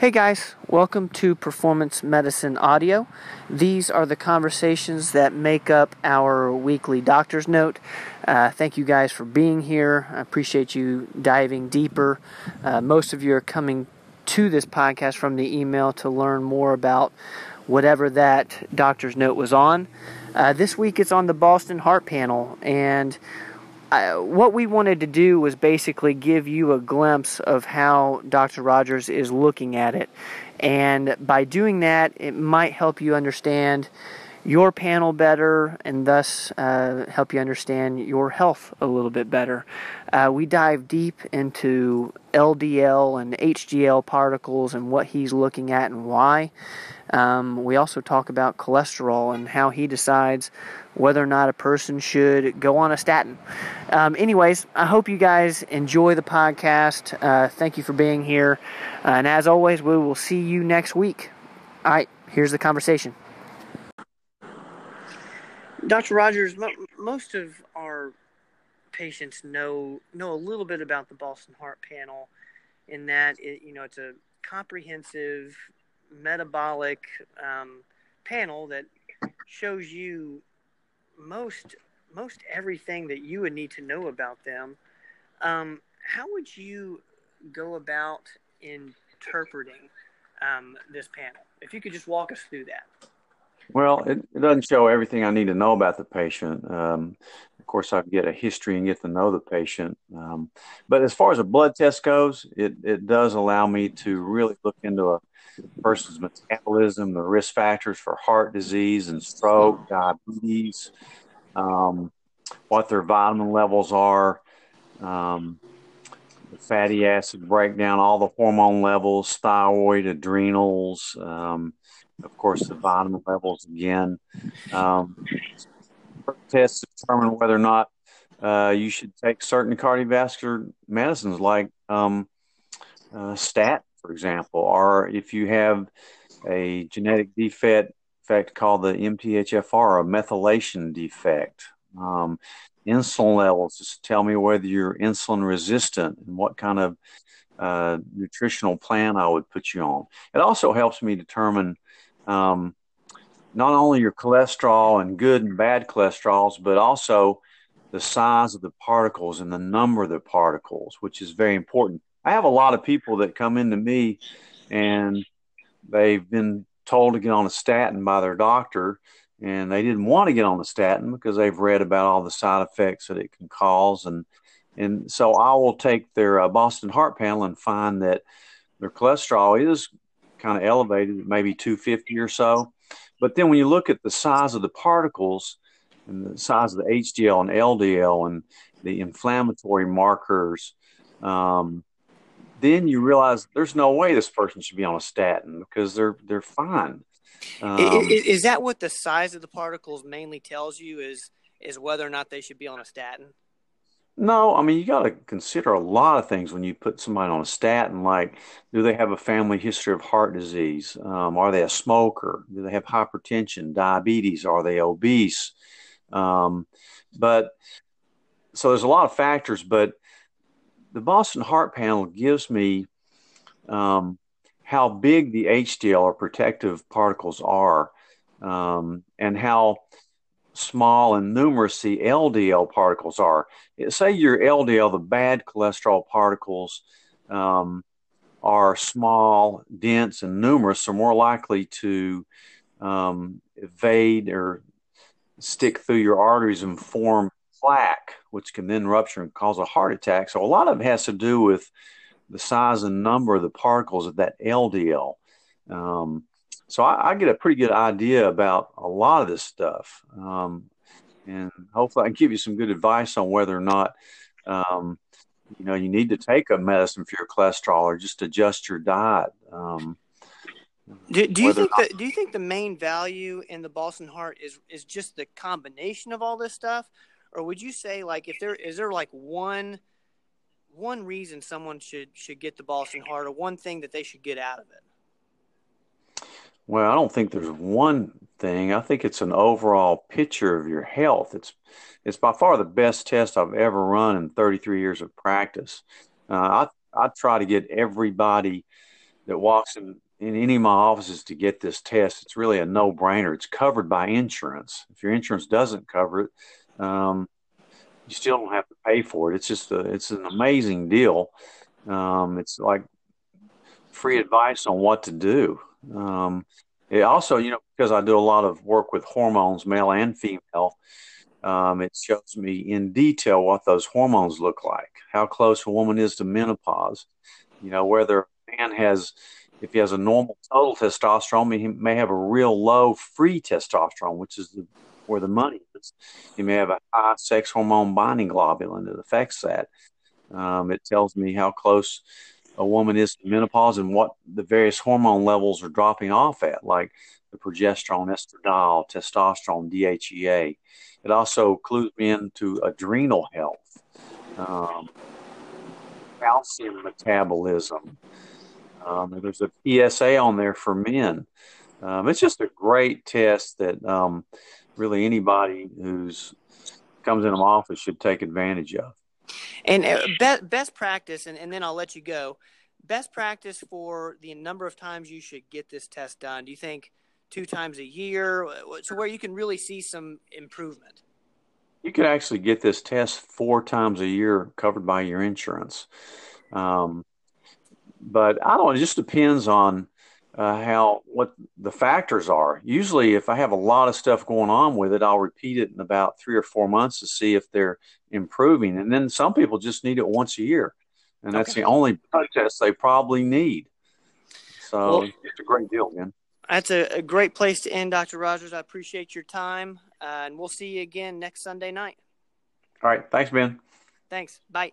Hey guys, welcome to Performance Medicine Audio. These are the conversations that make up our weekly doctor's note. Uh, thank you guys for being here. I appreciate you diving deeper. Uh, most of you are coming to this podcast from the email to learn more about whatever that doctor's note was on. Uh, this week it's on the Boston Heart Panel, and what we wanted to do was basically give you a glimpse of how Dr. Rogers is looking at it. And by doing that, it might help you understand your panel better and thus uh, help you understand your health a little bit better. Uh, we dive deep into LDL and HDL particles and what he's looking at and why. Um, we also talk about cholesterol and how he decides whether or not a person should go on a statin. Um, anyways, I hope you guys enjoy the podcast. Uh, thank you for being here. Uh, and as always, we will see you next week. All right, here's the conversation. Dr. Rogers, most of our patients know know a little bit about the Boston Heart Panel, in that it, you know it's a comprehensive metabolic um, panel that shows you most most everything that you would need to know about them. Um, how would you go about interpreting um, this panel? If you could just walk us through that. Well, it, it doesn't show everything I need to know about the patient. Um, of course, I get a history and get to know the patient. Um, but as far as a blood test goes, it, it does allow me to really look into a person's metabolism, the risk factors for heart disease and stroke, diabetes, um, what their vitamin levels are, um, the fatty acid breakdown, all the hormone levels, thyroid, adrenals, um, of course, the vitamin levels again. Um, tests determine whether or not uh, you should take certain cardiovascular medicines like um, uh, statin for example, or if you have a genetic defect, defect called the MTHFR, a methylation defect. Um, insulin levels just tell me whether you're insulin resistant and what kind of uh, nutritional plan I would put you on. It also helps me determine um, not only your cholesterol and good and bad cholesterols, but also the size of the particles and the number of the particles, which is very important. I have a lot of people that come into me and they've been told to get on a statin by their doctor and they didn't want to get on the statin because they've read about all the side effects that it can cause and and so I will take their uh, Boston Heart Panel and find that their cholesterol is kind of elevated, maybe 250 or so. But then when you look at the size of the particles and the size of the HDL and LDL and the inflammatory markers, um, then you realize there's no way this person should be on a statin because they're they're fine. Um, is, is, that what the size of the particles mainly tells you? Is is whether or not they should be on a statin? No, I mean you got to consider a lot of things when you put somebody on a statin. Like, do they have a family history of heart disease? Um, are they a smoker? Do they have hypertension, diabetes? Are they obese? Um, but so there's a lot of factors, but the Boston Heart Panel gives me um, how big the HDL or protective particles are, um, and how small and numerous the LDL particles are. Say your LDL, the bad cholesterol particles, um, are small, dense, and numerous, are more likely to um, evade or stick through your arteries and form plaque, which can then rupture and cause a heart attack. So a lot of it has to do with the size and number of the particles of that LDL. Um, so I, I, get a pretty good idea about a lot of this stuff, um, and hopefully I can give you some good advice on whether or not um, you know you need to take a medicine for your cholesterol or just adjust your diet. Um, do, do you think that do you think the main value in the Boston Heart is is just the combination of all this stuff, or would you say like if there is there like one one reason someone should should get the Boston Heart or one thing that they should get out of it? Well, I don't think there's one thing. I think it's an overall picture of your health. It's it's by far the best test I've ever run in 33 years of practice. Uh, I I try to get everybody that walks in, in any of my offices to get this test, it's really a no brainer. It's covered by insurance. If your insurance doesn't cover it, um, you still don't have to pay for it. It's just a, it's an amazing deal. Um, it's like free advice on what to do. Um, it also, you know, because I do a lot of work with hormones, male and female, um, it shows me in detail what those hormones look like, how close a woman is to menopause, you know, whether a man has, if he has a normal total testosterone, he may have a real low free testosterone, which is the, where the money is. He may have a high sex hormone binding globulin that affects that. Um, it tells me how close a woman is menopause and what the various hormone levels are dropping off at, like the progesterone, estradiol, testosterone, DHEA. It also clues me into adrenal health, um, calcium metabolism. Um, there's a PSA on there for men. Um, it's just a great test that um, really anybody who's comes in my office should take advantage of. And uh, be- best practice, and, and then I'll let you go. Best practice for the number of times you should get this test done. Do you think two times a year, so where you can really see some improvement? You could actually get this test four times a year covered by your insurance. Um, but I don't know, it just depends on uh, how what the factors are. Usually, if I have a lot of stuff going on with it, I'll repeat it in about three or four months to see if they're improving. And then some people just need it once a year, and that's okay. the only blood test they probably need. So well, it's a great deal, man. That's a, a, great place to end, Dr. Rogers. I appreciate your time, uh, and we'll see you again next Sunday night. All right. Thanks, Ben. Thanks. Bye.